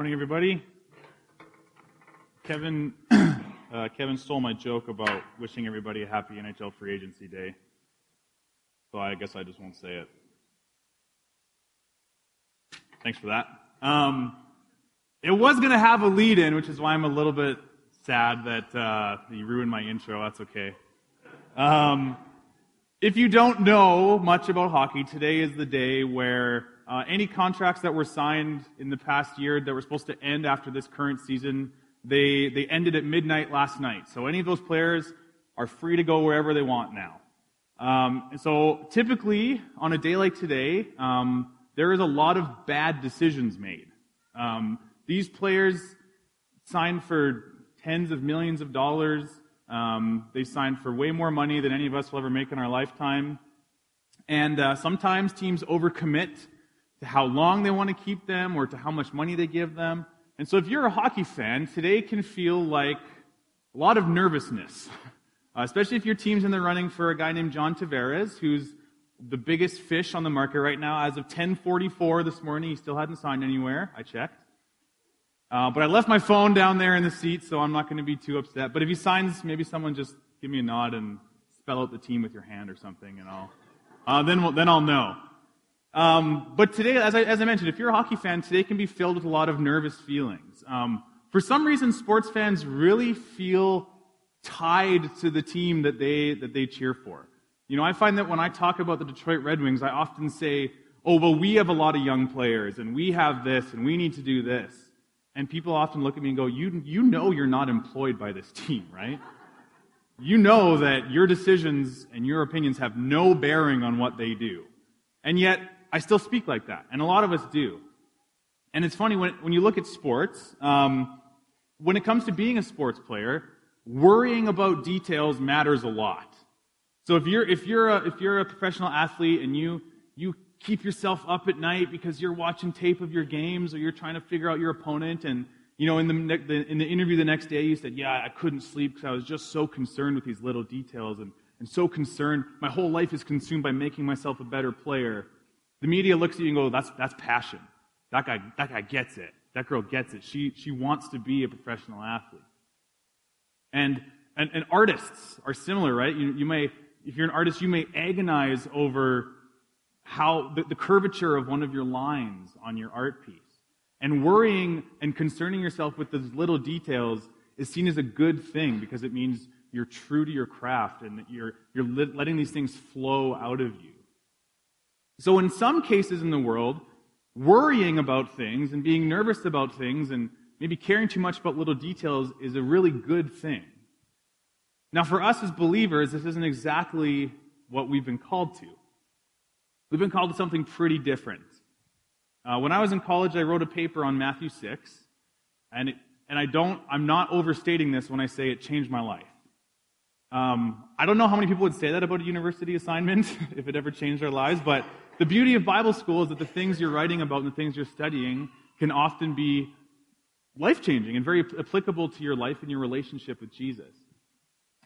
Morning, everybody. Kevin, uh, Kevin stole my joke about wishing everybody a happy NHL free agency day. So I guess I just won't say it. Thanks for that. Um, it was going to have a lead in, which is why I'm a little bit sad that uh, you ruined my intro. That's okay. Um, if you don't know much about hockey, today is the day where uh, any contracts that were signed in the past year that were supposed to end after this current season, they, they ended at midnight last night. So any of those players are free to go wherever they want now. Um, so typically, on a day like today, um, there is a lot of bad decisions made. Um, these players signed for tens of millions of dollars. Um, they signed for way more money than any of us will ever make in our lifetime. And uh, sometimes teams overcommit to how long they want to keep them or to how much money they give them. And so if you're a hockey fan, today can feel like a lot of nervousness, uh, especially if your team's in the running for a guy named John Tavares, who's the biggest fish on the market right now. As of 1044 this morning, he still hadn't signed anywhere. I checked. Uh, but I left my phone down there in the seat, so I'm not going to be too upset. But if he signs, maybe someone just give me a nod and spell out the team with your hand or something, and I'll, uh, then, we'll, then I'll know. Um, but today, as I, as I, mentioned, if you're a hockey fan, today can be filled with a lot of nervous feelings. Um, for some reason, sports fans really feel tied to the team that they, that they cheer for. You know, I find that when I talk about the Detroit Red Wings, I often say, oh, well, we have a lot of young players, and we have this, and we need to do this. And people often look at me and go, you, you know you're not employed by this team, right? You know that your decisions and your opinions have no bearing on what they do. And yet, I still speak like that, and a lot of us do. And it's funny when, when you look at sports, um, when it comes to being a sports player, worrying about details matters a lot. So if you're if you're a, if you're a professional athlete and you you keep yourself up at night because you're watching tape of your games or you're trying to figure out your opponent and you know in the, the in the interview the next day you said yeah I couldn't sleep because I was just so concerned with these little details and and so concerned my whole life is consumed by making myself a better player the media looks at you and go, that's, that's passion. That guy, that guy gets it. That girl gets it. She, she wants to be a professional athlete. And, and, and artists are similar, right? You, you may, if you're an artist, you may agonize over how the, the curvature of one of your lines on your art piece. And worrying and concerning yourself with those little details is seen as a good thing because it means you're true to your craft and that you're, you're letting these things flow out of you. So, in some cases in the world, worrying about things and being nervous about things and maybe caring too much about little details is a really good thing. Now, for us as believers, this isn't exactly what we've been called to. We've been called to something pretty different. Uh, when I was in college, I wrote a paper on Matthew 6, and, it, and I don't, I'm not overstating this when I say it changed my life. Um, I don't know how many people would say that about a university assignment, if it ever changed their lives, but the beauty of Bible school is that the things you're writing about and the things you're studying can often be life changing and very applicable to your life and your relationship with Jesus.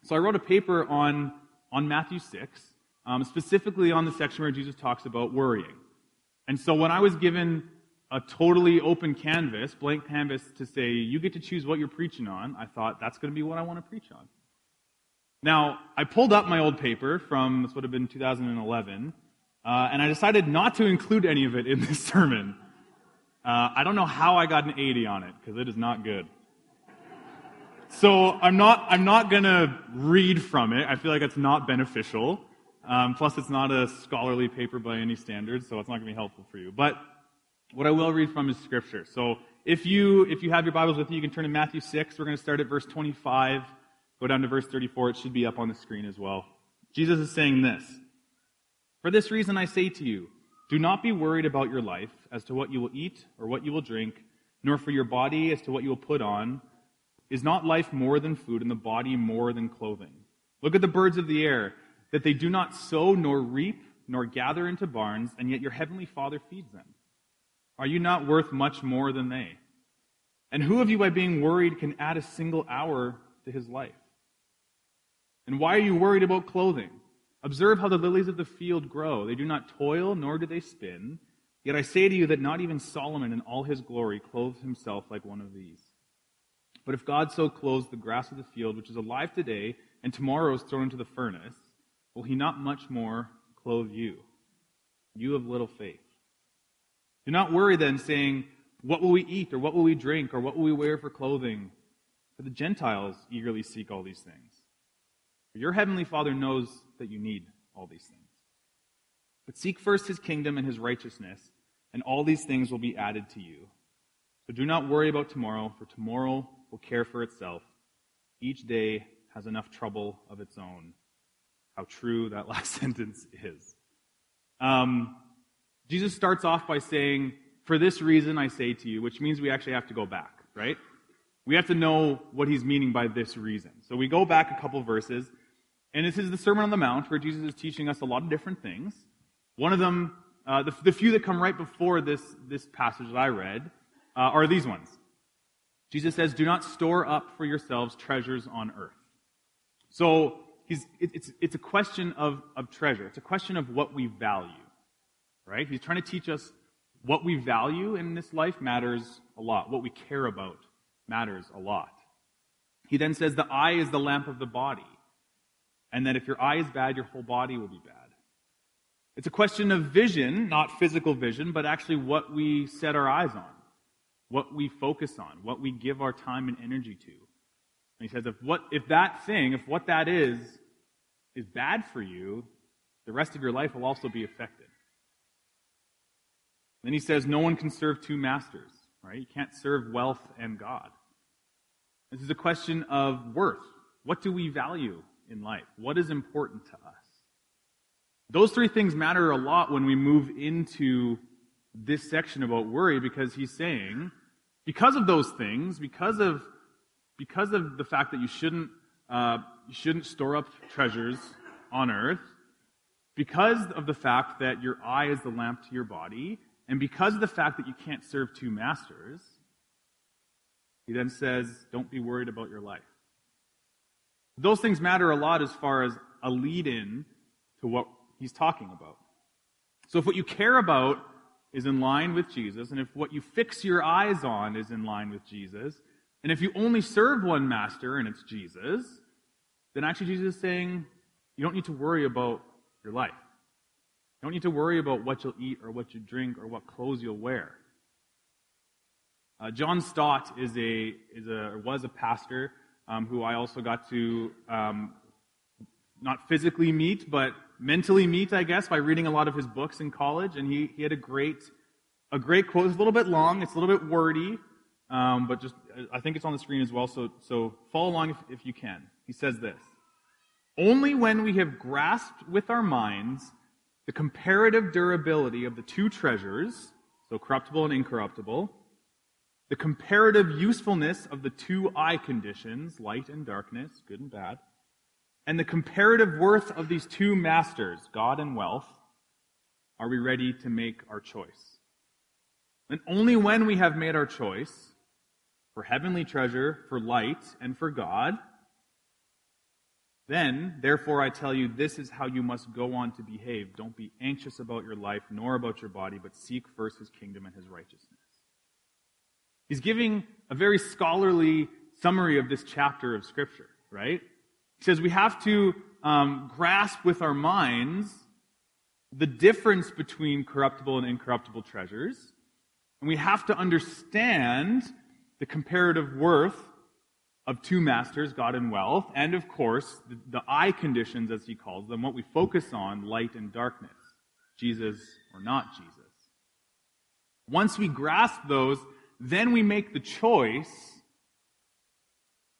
So I wrote a paper on, on Matthew 6, um, specifically on the section where Jesus talks about worrying. And so when I was given a totally open canvas, blank canvas to say, you get to choose what you're preaching on, I thought that's going to be what I want to preach on. Now, I pulled up my old paper from, this would have been 2011, uh, and I decided not to include any of it in this sermon. Uh, I don't know how I got an 80 on it, because it is not good. So I'm not, I'm not going to read from it. I feel like it's not beneficial. Um, plus, it's not a scholarly paper by any standards, so it's not going to be helpful for you. But what I will read from is Scripture. So if you, if you have your Bibles with you, you can turn to Matthew 6. We're going to start at verse 25, go down to verse 34. It should be up on the screen as well. Jesus is saying this. For this reason I say to you, do not be worried about your life as to what you will eat or what you will drink, nor for your body as to what you will put on. Is not life more than food and the body more than clothing? Look at the birds of the air, that they do not sow nor reap nor gather into barns, and yet your heavenly Father feeds them. Are you not worth much more than they? And who of you, by being worried, can add a single hour to his life? And why are you worried about clothing? Observe how the lilies of the field grow. They do not toil, nor do they spin. Yet I say to you that not even Solomon in all his glory clothed himself like one of these. But if God so clothes the grass of the field, which is alive today, and tomorrow is thrown into the furnace, will he not much more clothe you? You of little faith. Do not worry then, saying, What will we eat, or what will we drink, or what will we wear for clothing? For the Gentiles eagerly seek all these things. For your heavenly Father knows that you need all these things. But seek first his kingdom and his righteousness, and all these things will be added to you. So do not worry about tomorrow, for tomorrow will care for itself. Each day has enough trouble of its own. How true that last sentence is. Um, Jesus starts off by saying, For this reason I say to you, which means we actually have to go back, right? We have to know what he's meaning by this reason. So we go back a couple verses, and this is the Sermon on the Mount, where Jesus is teaching us a lot of different things. One of them, uh, the, the, few that come right before this, this passage that I read, uh, are these ones. Jesus says, Do not store up for yourselves treasures on earth. So it, it's, it's a question of, of treasure. It's a question of what we value, right? He's trying to teach us what we value in this life matters a lot. What we care about matters a lot. He then says, The eye is the lamp of the body. And that if your eye is bad, your whole body will be bad. It's a question of vision, not physical vision, but actually what we set our eyes on, what we focus on, what we give our time and energy to. And he says, if what if that thing, if what that is, is bad for you, the rest of your life will also be affected. Then he says, no one can serve two masters, right? You can't serve wealth and God. This is a question of worth. What do we value in life? What is important to us? Those three things matter a lot when we move into this section about worry because he's saying, because of those things, because of, because of the fact that you shouldn't, uh, you shouldn't store up treasures on earth, because of the fact that your eye is the lamp to your body, and because of the fact that you can't serve two masters, he then says, don't be worried about your life. Those things matter a lot as far as a lead in to what he's talking about. So if what you care about is in line with Jesus, and if what you fix your eyes on is in line with Jesus, and if you only serve one master and it's Jesus, then actually Jesus is saying you don't need to worry about your life. You don't need to worry about what you'll eat or what you drink or what clothes you'll wear. Uh, John Stott is a is a was a pastor um, who I also got to um, not physically meet, but mentally meet, I guess, by reading a lot of his books in college. And he, he had a great, a great quote. It's a little bit long. It's a little bit wordy. Um, but just, I think it's on the screen as well. So, so follow along if, if you can. He says this. Only when we have grasped with our minds the comparative durability of the two treasures, so corruptible and incorruptible, the comparative usefulness of the two eye conditions, light and darkness, good and bad, and the comparative worth of these two masters, God and wealth, are we ready to make our choice? And only when we have made our choice for heavenly treasure, for light, and for God, then, therefore, I tell you, this is how you must go on to behave. Don't be anxious about your life, nor about your body, but seek first his kingdom and his righteousness. He's giving a very scholarly summary of this chapter of Scripture, right? He says we have to um, grasp with our minds the difference between corruptible and incorruptible treasures. And we have to understand the comparative worth of two masters, God and wealth, and of course, the, the eye conditions, as he calls them, what we focus on, light and darkness, Jesus or not Jesus. Once we grasp those, then we make the choice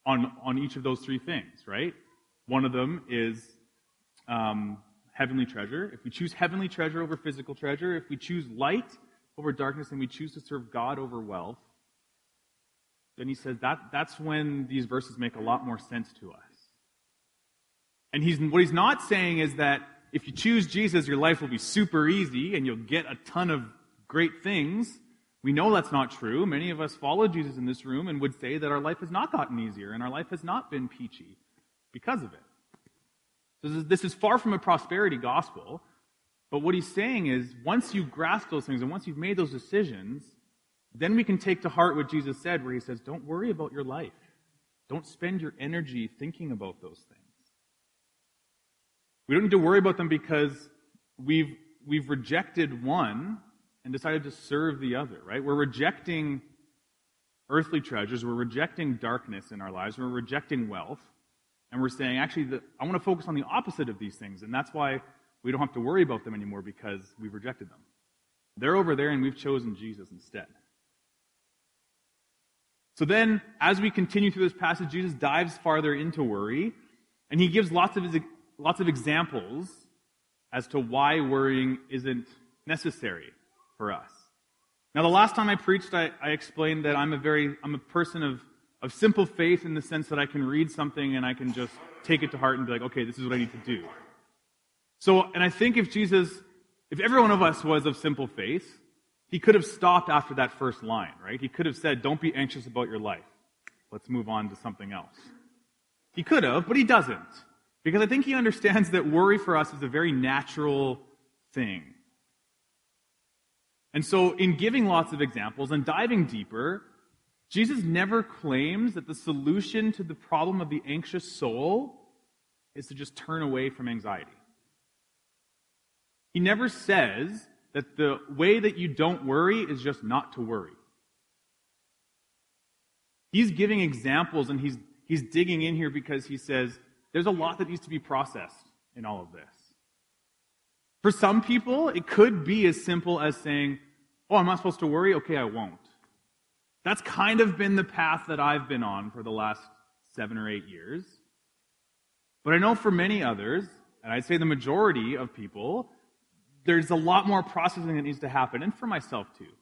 on, on each of those three things, right? One of them is um, heavenly treasure. If we choose heavenly treasure over physical treasure, if we choose light over darkness, and we choose to serve God over wealth, then he says that that's when these verses make a lot more sense to us. And he's, what he's not saying is that if you choose Jesus, your life will be super easy and you'll get a ton of great things. We know that's not true. Many of us follow Jesus in this room and would say that our life has not gotten easier and our life has not been peachy because of it. So this is far from a prosperity gospel, But what he's saying is, once you grasp those things and once you've made those decisions, then we can take to heart what Jesus said, where he says, Don't worry about your life. Don't spend your energy thinking about those things. We don't need to worry about them because we've, we've rejected one and decided to serve the other, right? We're rejecting earthly treasures, we're rejecting darkness in our lives, we're rejecting wealth, and we're saying, actually, the, I want to focus on the opposite of these things, and that's why we don't have to worry about them anymore because we've rejected them. They're over there, and we've chosen Jesus instead. So then, as we continue through this passage, Jesus dives farther into worry, and he gives lots of, lots of examples as to why worrying isn't necessary for us. Now, the last time I preached, I, I explained that I'm a very, I'm a person of, of simple faith in the sense that I can read something and I can just take it to heart and be like, okay, this is what I need to do. So, and I think if Jesus, if every one of us was of simple faith, he could have stopped after that first line, right? He could have said, don't be anxious about your life. Let's move on to something else. He could have, but he doesn't. Because I think he understands that worry for us is a very natural thing. And so, in giving lots of examples and diving deeper, Jesus never claims that the solution to the problem of the anxious soul is to just turn away from anxiety. He never says that the way that you don't worry is just not to worry. He's giving examples and he's, he's digging in here because he says there's a lot that needs to be processed in all of this. For some people, it could be as simple as saying, Oh, I'm not supposed to worry? Okay, I won't. That's kind of been the path that I've been on for the last seven or eight years. But I know for many others, and I'd say the majority of people, there's a lot more processing that needs to happen, and for myself too.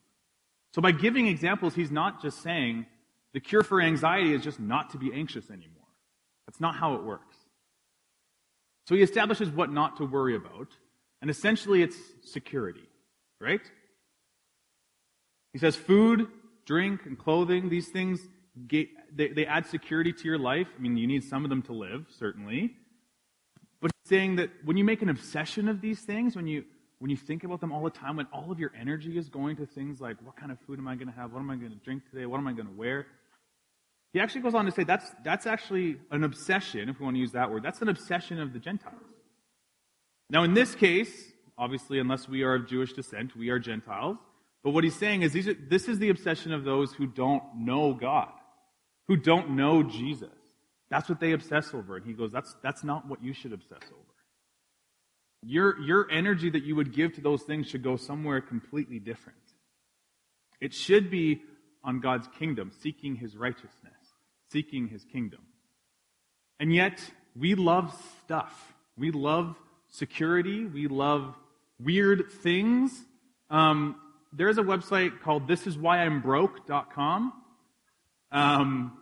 So by giving examples, he's not just saying the cure for anxiety is just not to be anxious anymore. That's not how it works. So he establishes what not to worry about, and essentially it's security, right? He says food, drink, and clothing, these things, they, add security to your life. I mean, you need some of them to live, certainly. But he's saying that when you make an obsession of these things, when you, when you think about them all the time, when all of your energy is going to things like, what kind of food am I going to have? What am I going to drink today? What am I going to wear? He actually goes on to say that's, that's actually an obsession, if we want to use that word. That's an obsession of the Gentiles. Now, in this case, obviously, unless we are of Jewish descent, we are Gentiles. But what he's saying is are, this is the obsession of those who don't know God, who don't know Jesus. That's what they obsess over. And he goes, that's, that's not what you should obsess over. Your, your energy that you would give to those things should go somewhere completely different. It should be on God's kingdom, seeking his righteousness, seeking his kingdom. And yet, we love stuff. We love security. We love weird things. Um, there's a website called thisiswhyi'mbroke.com, um,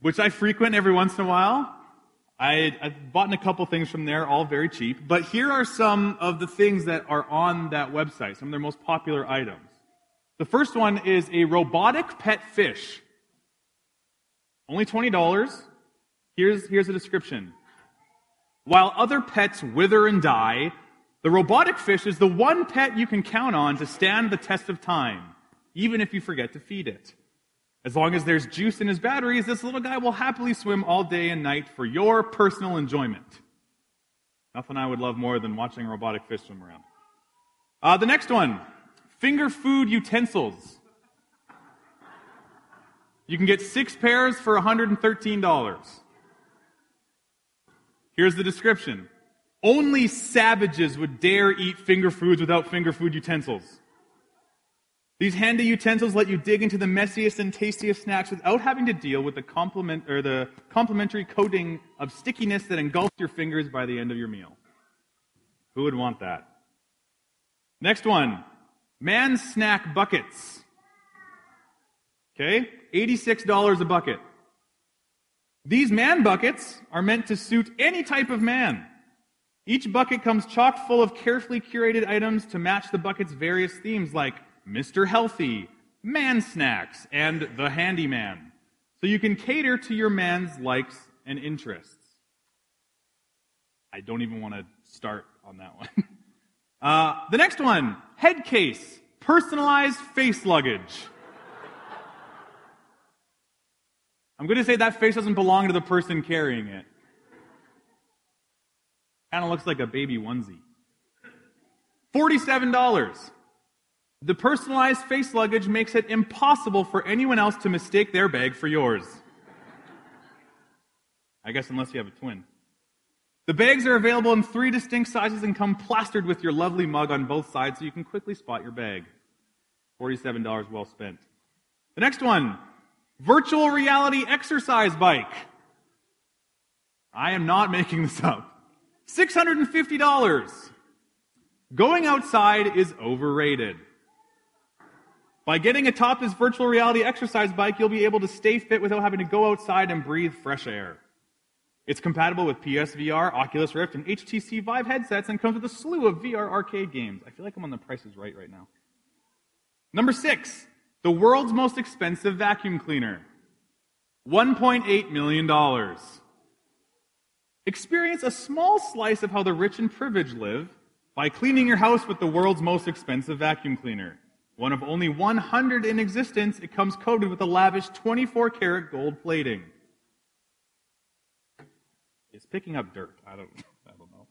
which I frequent every once in a while. I, I've bought a couple things from there, all very cheap. But here are some of the things that are on that website, some of their most popular items. The first one is a robotic pet fish. Only $20. Here's, here's a description. While other pets wither and die, the robotic fish is the one pet you can count on to stand the test of time, even if you forget to feed it. As long as there's juice in his batteries, this little guy will happily swim all day and night for your personal enjoyment. Nothing I would love more than watching a robotic fish swim around. Uh, the next one finger food utensils. You can get six pairs for $113. Here's the description only savages would dare eat finger foods without finger food utensils. These handy utensils let you dig into the messiest and tastiest snacks without having to deal with the complement or the complementary coating of stickiness that engulfs your fingers by the end of your meal. Who would want that? Next one. Man snack buckets. Okay? $86 a bucket. These man buckets are meant to suit any type of man. Each bucket comes chock full of carefully curated items to match the bucket's various themes like Mr. Healthy, Man Snacks, and The Handyman. So you can cater to your man's likes and interests. I don't even want to start on that one. Uh, the next one, head case, personalized face luggage. I'm going to say that face doesn't belong to the person carrying it. Kind of looks like a baby onesie. $47. The personalized face luggage makes it impossible for anyone else to mistake their bag for yours. I guess unless you have a twin. The bags are available in three distinct sizes and come plastered with your lovely mug on both sides so you can quickly spot your bag. $47 well spent. The next one, virtual reality exercise bike. I am not making this up. $650. Going outside is overrated. By getting atop this virtual reality exercise bike, you'll be able to stay fit without having to go outside and breathe fresh air. It's compatible with PSVR, Oculus Rift, and HTC Vive headsets and comes with a slew of VR arcade games. I feel like I'm on the prices right right now. Number six, the world's most expensive vacuum cleaner. $1.8 million. Experience a small slice of how the rich and privileged live by cleaning your house with the world's most expensive vacuum cleaner. One of only 100 in existence, it comes coated with a lavish 24 karat gold plating. It's picking up dirt. I don't, I don't know.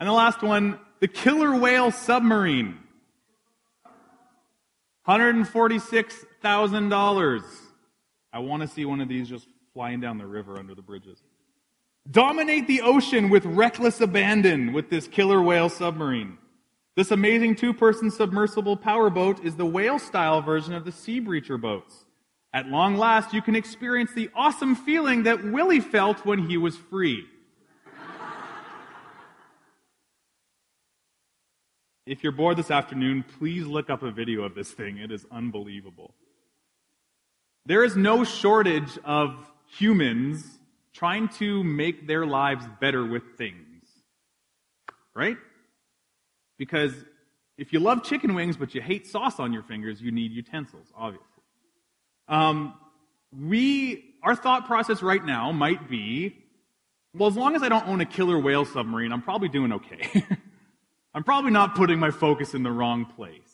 And the last one, the killer whale submarine. $146,000. I want to see one of these just flying down the river under the bridges. Dominate the ocean with reckless abandon with this killer whale submarine. This amazing two-person submersible powerboat is the whale-style version of the Seabreacher boats. At long last, you can experience the awesome feeling that Willy felt when he was free. If you're bored this afternoon, please look up a video of this thing. It is unbelievable. There is no shortage of humans trying to make their lives better with things. Right? Because if you love chicken wings but you hate sauce on your fingers, you need utensils, obviously. Um, we, our thought process right now might be, well, as long as I don't own a killer whale submarine, I'm probably doing okay. I'm probably not putting my focus in the wrong place.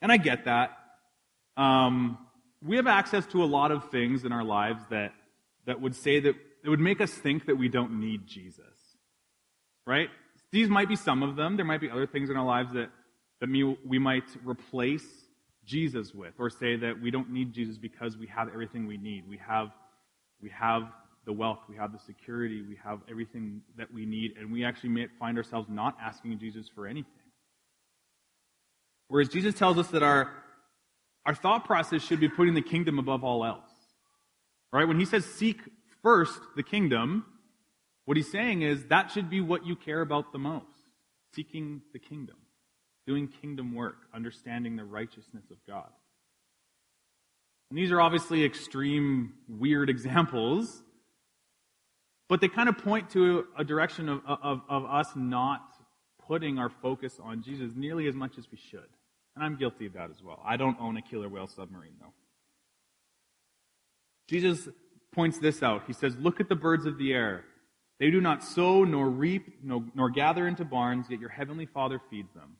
And I get that. Um, we have access to a lot of things in our lives that, that would say that, it would make us think that we don't need Jesus. Right? These might be some of them. There might be other things in our lives that, that we might replace Jesus with, or say that we don't need Jesus because we have everything we need. We have, we have the wealth, we have the security, we have everything that we need, and we actually may find ourselves not asking Jesus for anything. Whereas Jesus tells us that our, our thought process should be putting the kingdom above all else. Right? When he says seek first the kingdom, what he's saying is that should be what you care about the most seeking the kingdom, doing kingdom work, understanding the righteousness of God. And these are obviously extreme, weird examples, but they kind of point to a direction of, of, of us not putting our focus on Jesus nearly as much as we should. And I'm guilty of that as well. I don't own a killer whale submarine, though. Jesus points this out. He says, Look at the birds of the air. They do not sow, nor reap, nor, nor gather into barns, yet your heavenly Father feeds them.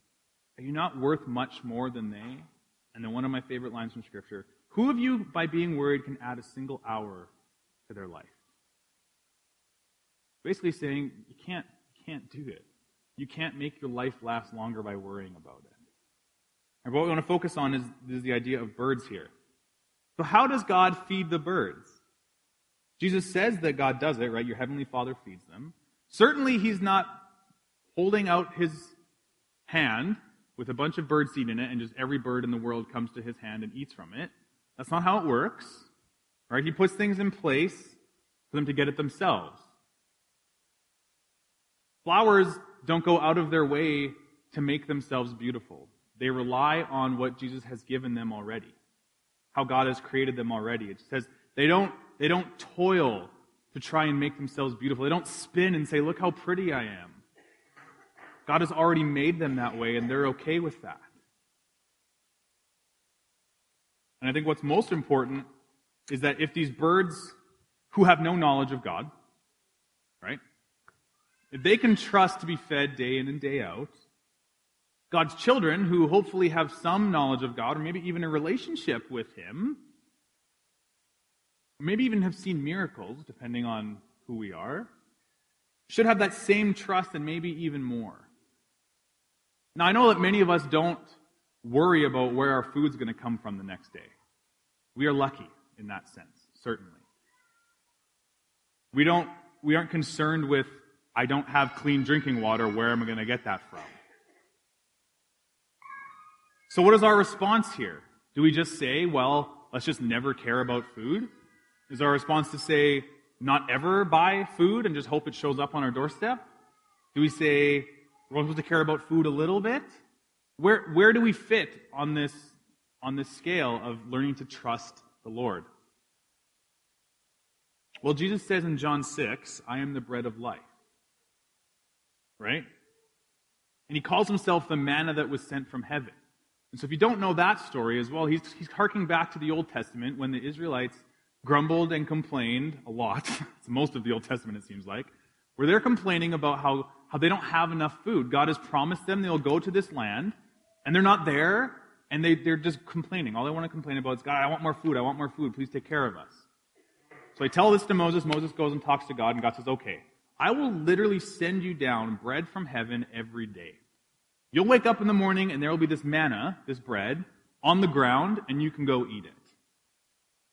Are you not worth much more than they? And then one of my favorite lines from Scripture Who of you, by being worried, can add a single hour to their life? Basically saying, you can't, can't do it. You can't make your life last longer by worrying about it. And what we want to focus on is, is the idea of birds here. So, how does God feed the birds? Jesus says that God does it, right? Your heavenly Father feeds them. Certainly, He's not holding out His hand with a bunch of bird seed in it and just every bird in the world comes to His hand and eats from it. That's not how it works, right? He puts things in place for them to get it themselves. Flowers don't go out of their way to make themselves beautiful. They rely on what Jesus has given them already, how God has created them already. It says they don't they don't toil to try and make themselves beautiful. They don't spin and say, Look how pretty I am. God has already made them that way, and they're okay with that. And I think what's most important is that if these birds who have no knowledge of God, if they can trust to be fed day in and day out, God's children who hopefully have some knowledge of God or maybe even a relationship with Him, maybe even have seen miracles, depending on who we are, should have that same trust and maybe even more. Now, I know that many of us don't worry about where our food's going to come from the next day. We are lucky in that sense, certainly. We don't we aren't concerned with I don't have clean drinking water, where am I going to get that from? So what is our response here? Do we just say, well, let's just never care about food? Is our response to say, not ever buy food and just hope it shows up on our doorstep? Do we say, we're supposed to care about food a little bit? Where, where do we fit on this, on this scale of learning to trust the Lord? Well, Jesus says in John 6, I am the bread of life. Right? And he calls himself the manna that was sent from heaven. And so if you don't know that story as well, he's, he's harking back to the Old Testament when the Israelites grumbled and complained a lot. it's most of the Old Testament, it seems like, where they're complaining about how, how they don't have enough food. God has promised them they'll go to this land, and they're not there, and they, they're just complaining. All they want to complain about is, God, I want more food. I want more food. Please take care of us. So they tell this to Moses. Moses goes and talks to God, and God says, Okay, I will literally send you down bread from heaven every day. You'll wake up in the morning, and there will be this manna, this bread, on the ground, and you can go eat it.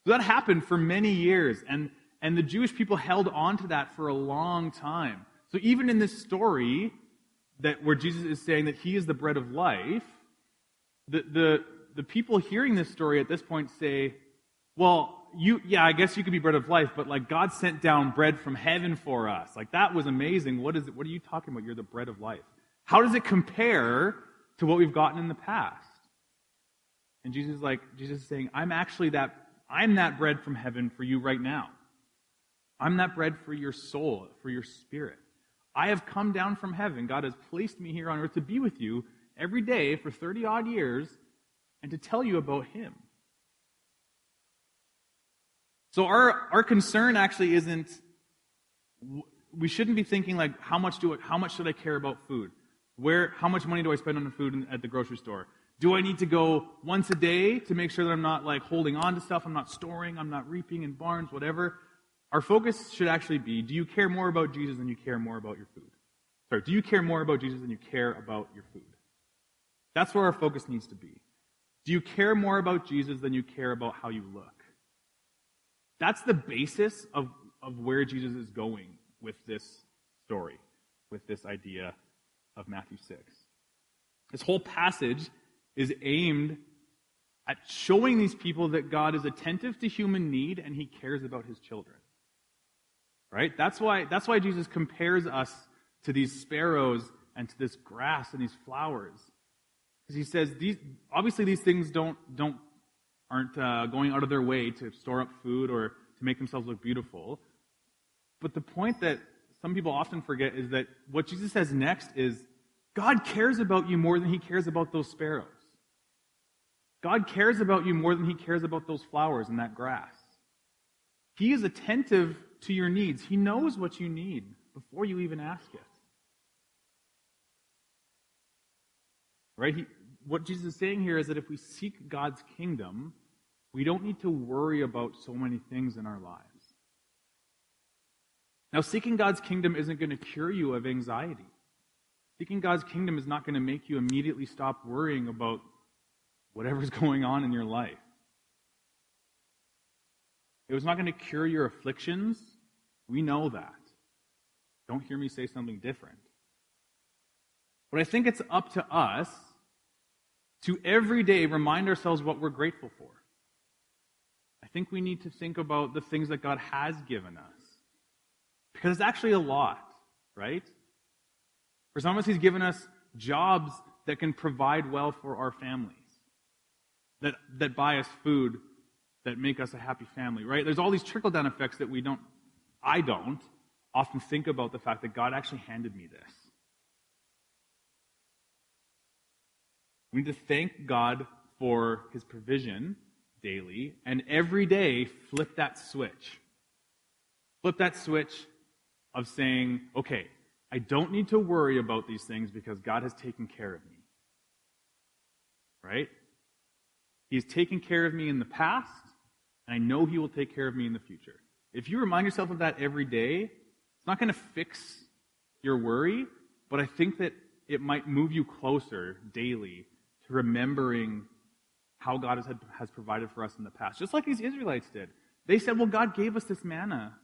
So that happened for many years, and, and the Jewish people held on to that for a long time. So even in this story, that where Jesus is saying that he is the bread of life, the, the, the people hearing this story at this point say, well, you, yeah, I guess you could be bread of life, but like God sent down bread from heaven for us. Like that was amazing. What is it? What are you talking about? You're the bread of life. How does it compare to what we've gotten in the past? And Jesus is like, Jesus is saying, I'm actually that, I'm that bread from heaven for you right now. I'm that bread for your soul, for your spirit. I have come down from heaven. God has placed me here on earth to be with you every day for 30 odd years and to tell you about Him. So our, our concern actually isn't, we shouldn't be thinking like, how much do I, how much should I care about food? Where, how much money do I spend on the food in, at the grocery store? Do I need to go once a day to make sure that I'm not like holding on to stuff, I'm not storing, I'm not reaping in barns, whatever? Our focus should actually be, do you care more about Jesus than you care more about your food? Sorry, do you care more about Jesus than you care about your food? That's where our focus needs to be. Do you care more about Jesus than you care about how you look? That's the basis of, of where Jesus is going with this story, with this idea of Matthew 6. This whole passage is aimed at showing these people that God is attentive to human need and he cares about his children. Right? That's why, that's why Jesus compares us to these sparrows and to this grass and these flowers. Because he says these obviously these things don't don't aren't uh, going out of their way to store up food or to make themselves look beautiful. But the point that some people often forget is that what Jesus says next is God cares about you more than he cares about those sparrows. God cares about you more than he cares about those flowers and that grass. He is attentive to your needs. He knows what you need before you even ask it. Right? He, what Jesus is saying here is that if we seek God's kingdom, we don't need to worry about so many things in our lives. Now, seeking God's kingdom isn't going to cure you of anxiety. Seeking God's kingdom is not going to make you immediately stop worrying about whatever's going on in your life. It was not going to cure your afflictions. We know that. Don't hear me say something different. But I think it's up to us to every day remind ourselves what we're grateful for. I think we need to think about the things that God has given us. Because it's actually a lot, right? For some of us, He's given us jobs that can provide well for our families, that, that buy us food, that make us a happy family, right? There's all these trickle down effects that we don't, I don't, often think about the fact that God actually handed me this. We need to thank God for his provision daily and every day flip that switch. Flip that switch of saying, okay, I don't need to worry about these things because God has taken care of me. right? He's taken care of me in the past, and I know He will take care of me in the future. If you remind yourself of that every day, it's not going to fix your worry, but I think that it might move you closer daily to remembering how God has, has provided for us in the past. Just like these Israelites did. They said, Well, God gave us this manna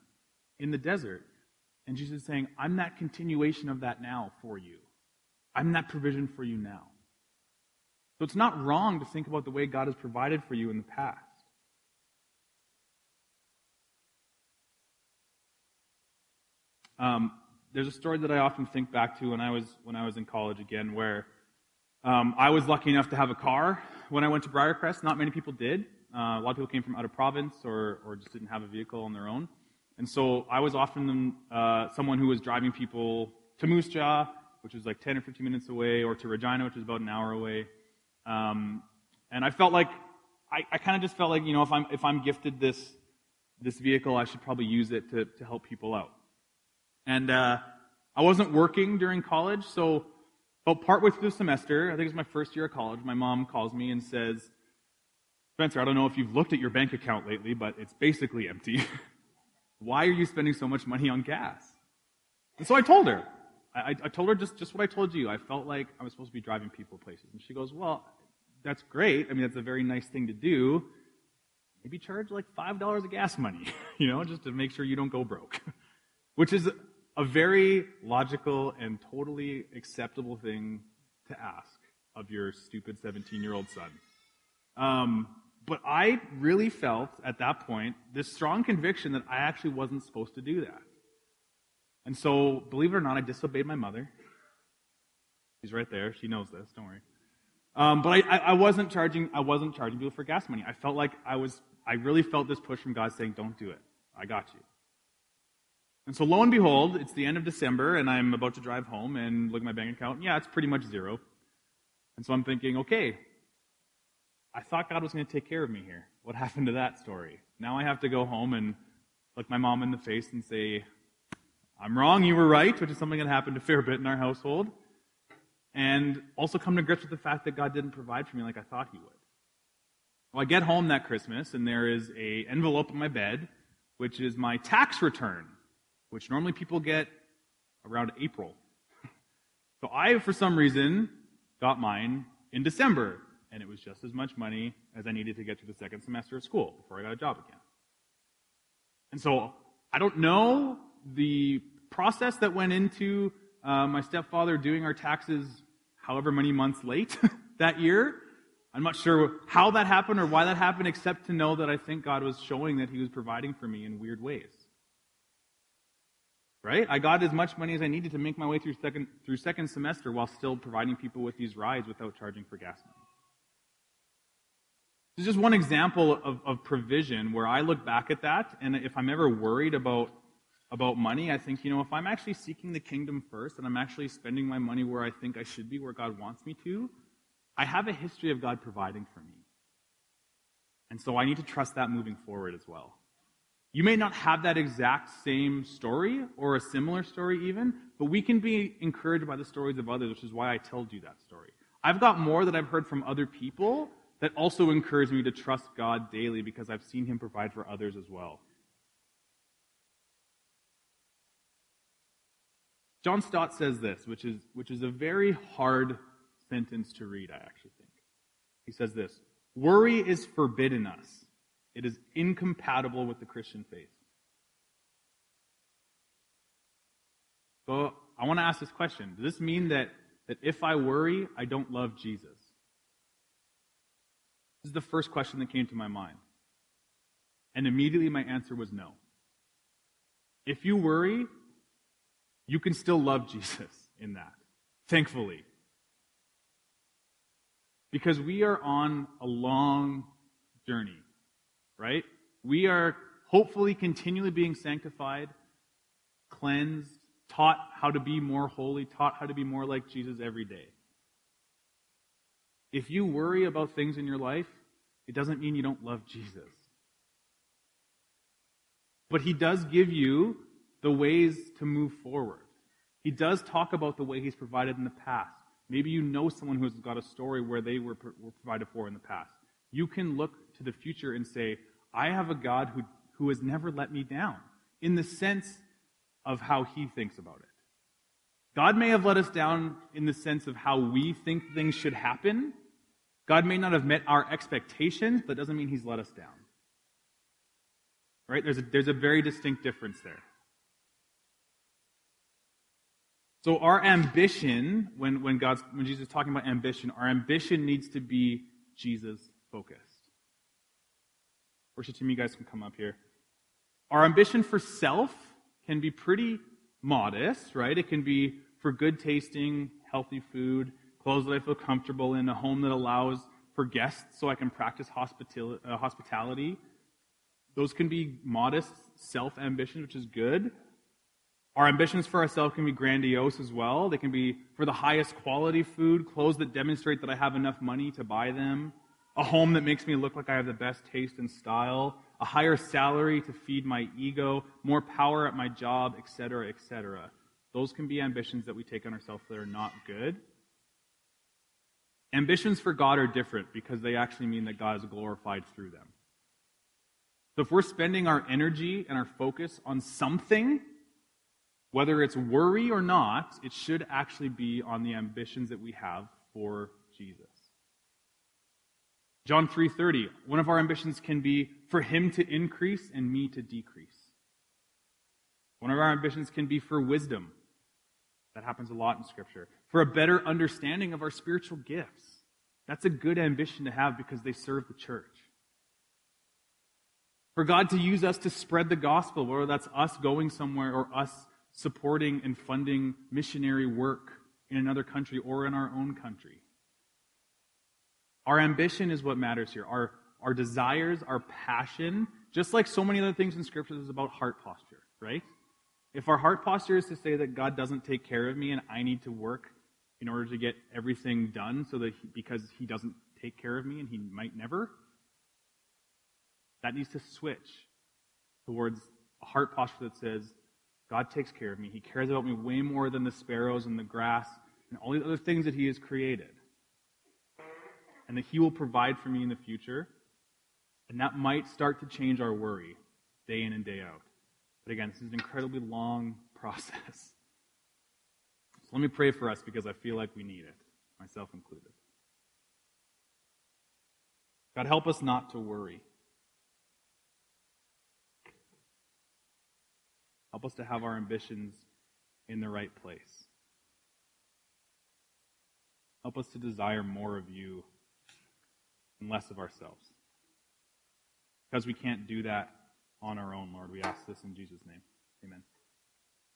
in the desert. And Jesus is saying, I'm that continuation of that now for you. I'm that provision for you now. So it's not wrong to think about the way God has provided for you in the past. Um, there's a story that I often think back to when I was when I was in college again, where um, I was lucky enough to have a car when I went to Briarcrest. Not many people did. Uh, a lot of people came from out of province or or just didn't have a vehicle on their own. And so I was often uh, someone who was driving people to Moose Jaw, which was like 10 or 15 minutes away, or to Regina, which was about an hour away. Um, and I felt like I, I kind of just felt like you know if I'm if I'm gifted this this vehicle, I should probably use it to to help people out. And uh, I wasn't working during college, so about partway through the semester, I think it was my first year of college, my mom calls me and says, Spencer, I don't know if you've looked at your bank account lately, but it's basically empty. Why are you spending so much money on gas? And so I told her. I, I, told her just, just what I told you. I felt like I was supposed to be driving people places. And she goes, Well, that's great. I mean, that's a very nice thing to do. Maybe charge like $5 of gas money, you know, just to make sure you don't go broke. Which is a very logical and totally acceptable thing to ask of your stupid 17 year old son. Um, but I really felt at that point this strong conviction that I actually wasn't supposed to do that. And so, believe it or not, I disobeyed my mother. She's right there. She knows this. Don't worry. Um, but I, I, wasn't charging. I wasn't charging people for gas money. I felt like I was. I really felt this push from God saying, "Don't do it. I got you." And so lo and behold, it's the end of December, and I'm about to drive home and look at my bank account. Yeah, it's pretty much zero. And so I'm thinking, okay, I thought God was going to take care of me here. What happened to that story? Now I have to go home and look my mom in the face and say, I'm wrong, you were right, which is something that happened a fair bit in our household. And also come to grips with the fact that God didn't provide for me like I thought He would. Well, I get home that Christmas, and there is a envelope in my bed, which is my tax return which normally people get around April. So I, for some reason, got mine in December, and it was just as much money as I needed to get through the second semester of school before I got a job again. And so I don't know the process that went into uh, my stepfather doing our taxes however many months late that year. I'm not sure how that happened or why that happened, except to know that I think God was showing that He was providing for me in weird ways. Right? I got as much money as I needed to make my way through second, through second semester while still providing people with these rides without charging for gas money. This is just one example of, of provision where I look back at that, and if I'm ever worried about, about money, I think, you know, if I'm actually seeking the kingdom first and I'm actually spending my money where I think I should be, where God wants me to, I have a history of God providing for me. And so I need to trust that moving forward as well. You may not have that exact same story or a similar story even, but we can be encouraged by the stories of others, which is why I told you that story. I've got more that I've heard from other people that also encourage me to trust God daily because I've seen Him provide for others as well. John Stott says this, which is, which is a very hard sentence to read, I actually think. He says this Worry is forbidden us it is incompatible with the Christian faith. So I want to ask this question. Does this mean that, that if I worry, I don't love Jesus? This is the first question that came to my mind. And immediately my answer was no. If you worry, you can still love Jesus in that. Thankfully. Because we are on a long journey right? We are hopefully continually being sanctified, cleansed, taught how to be more holy, taught how to be more like Jesus every day. If you worry about things in your life, it doesn't mean you don't love Jesus. But he does give you the ways to move forward. He does talk about the way he's provided in the past, Maybe you know someone who has got a story where they were, were provided for in the past. You can look to the future and say, I have a God who, who has never let me down, in the sense of how he thinks about it. God may have let us down in the sense of how we think things should happen. God may not have met our expectations, but doesn't mean he's let us down. Right? There's a, there's a very distinct difference there. So our ambition, when, when God's when Jesus is talking about ambition, our ambition needs to be Jesus focused. Worship team, you guys can come up here. Our ambition for self can be pretty modest, right? It can be for good tasting, healthy food, clothes that I feel comfortable in, a home that allows for guests so I can practice uh, hospitality. Those can be modest self ambitions, which is good. Our ambitions for ourselves can be grandiose as well. They can be for the highest quality food, clothes that demonstrate that I have enough money to buy them, a home that makes me look like I have the best taste and style, a higher salary to feed my ego, more power at my job, etc., etc. Those can be ambitions that we take on ourselves that are not good. Ambitions for God are different because they actually mean that God is glorified through them. So if we're spending our energy and our focus on something, whether it's worry or not, it should actually be on the ambitions that we have for Jesus. John 3:30, one of our ambitions can be for him to increase and me to decrease. One of our ambitions can be for wisdom. That happens a lot in scripture. For a better understanding of our spiritual gifts. That's a good ambition to have because they serve the church. For God to use us to spread the gospel, whether that's us going somewhere or us supporting and funding missionary work in another country or in our own country. Our ambition is what matters here. Our, our desires, our passion, just like so many other things in Scripture, is about heart posture, right? If our heart posture is to say that God doesn't take care of me and I need to work in order to get everything done so that he, because he doesn't take care of me and he might never, that needs to switch towards a heart posture that says, God takes care of me. He cares about me way more than the sparrows and the grass and all the other things that he has created and that He will provide for me in the future. And that might start to change our worry day in and day out. But again, this is an incredibly long process. So let me pray for us because I feel like we need it, myself included. God, help us not to worry. Help us to have our ambitions in the right place. Help us to desire more of you and less of ourselves. Because we can't do that on our own, Lord, we ask this in Jesus' name.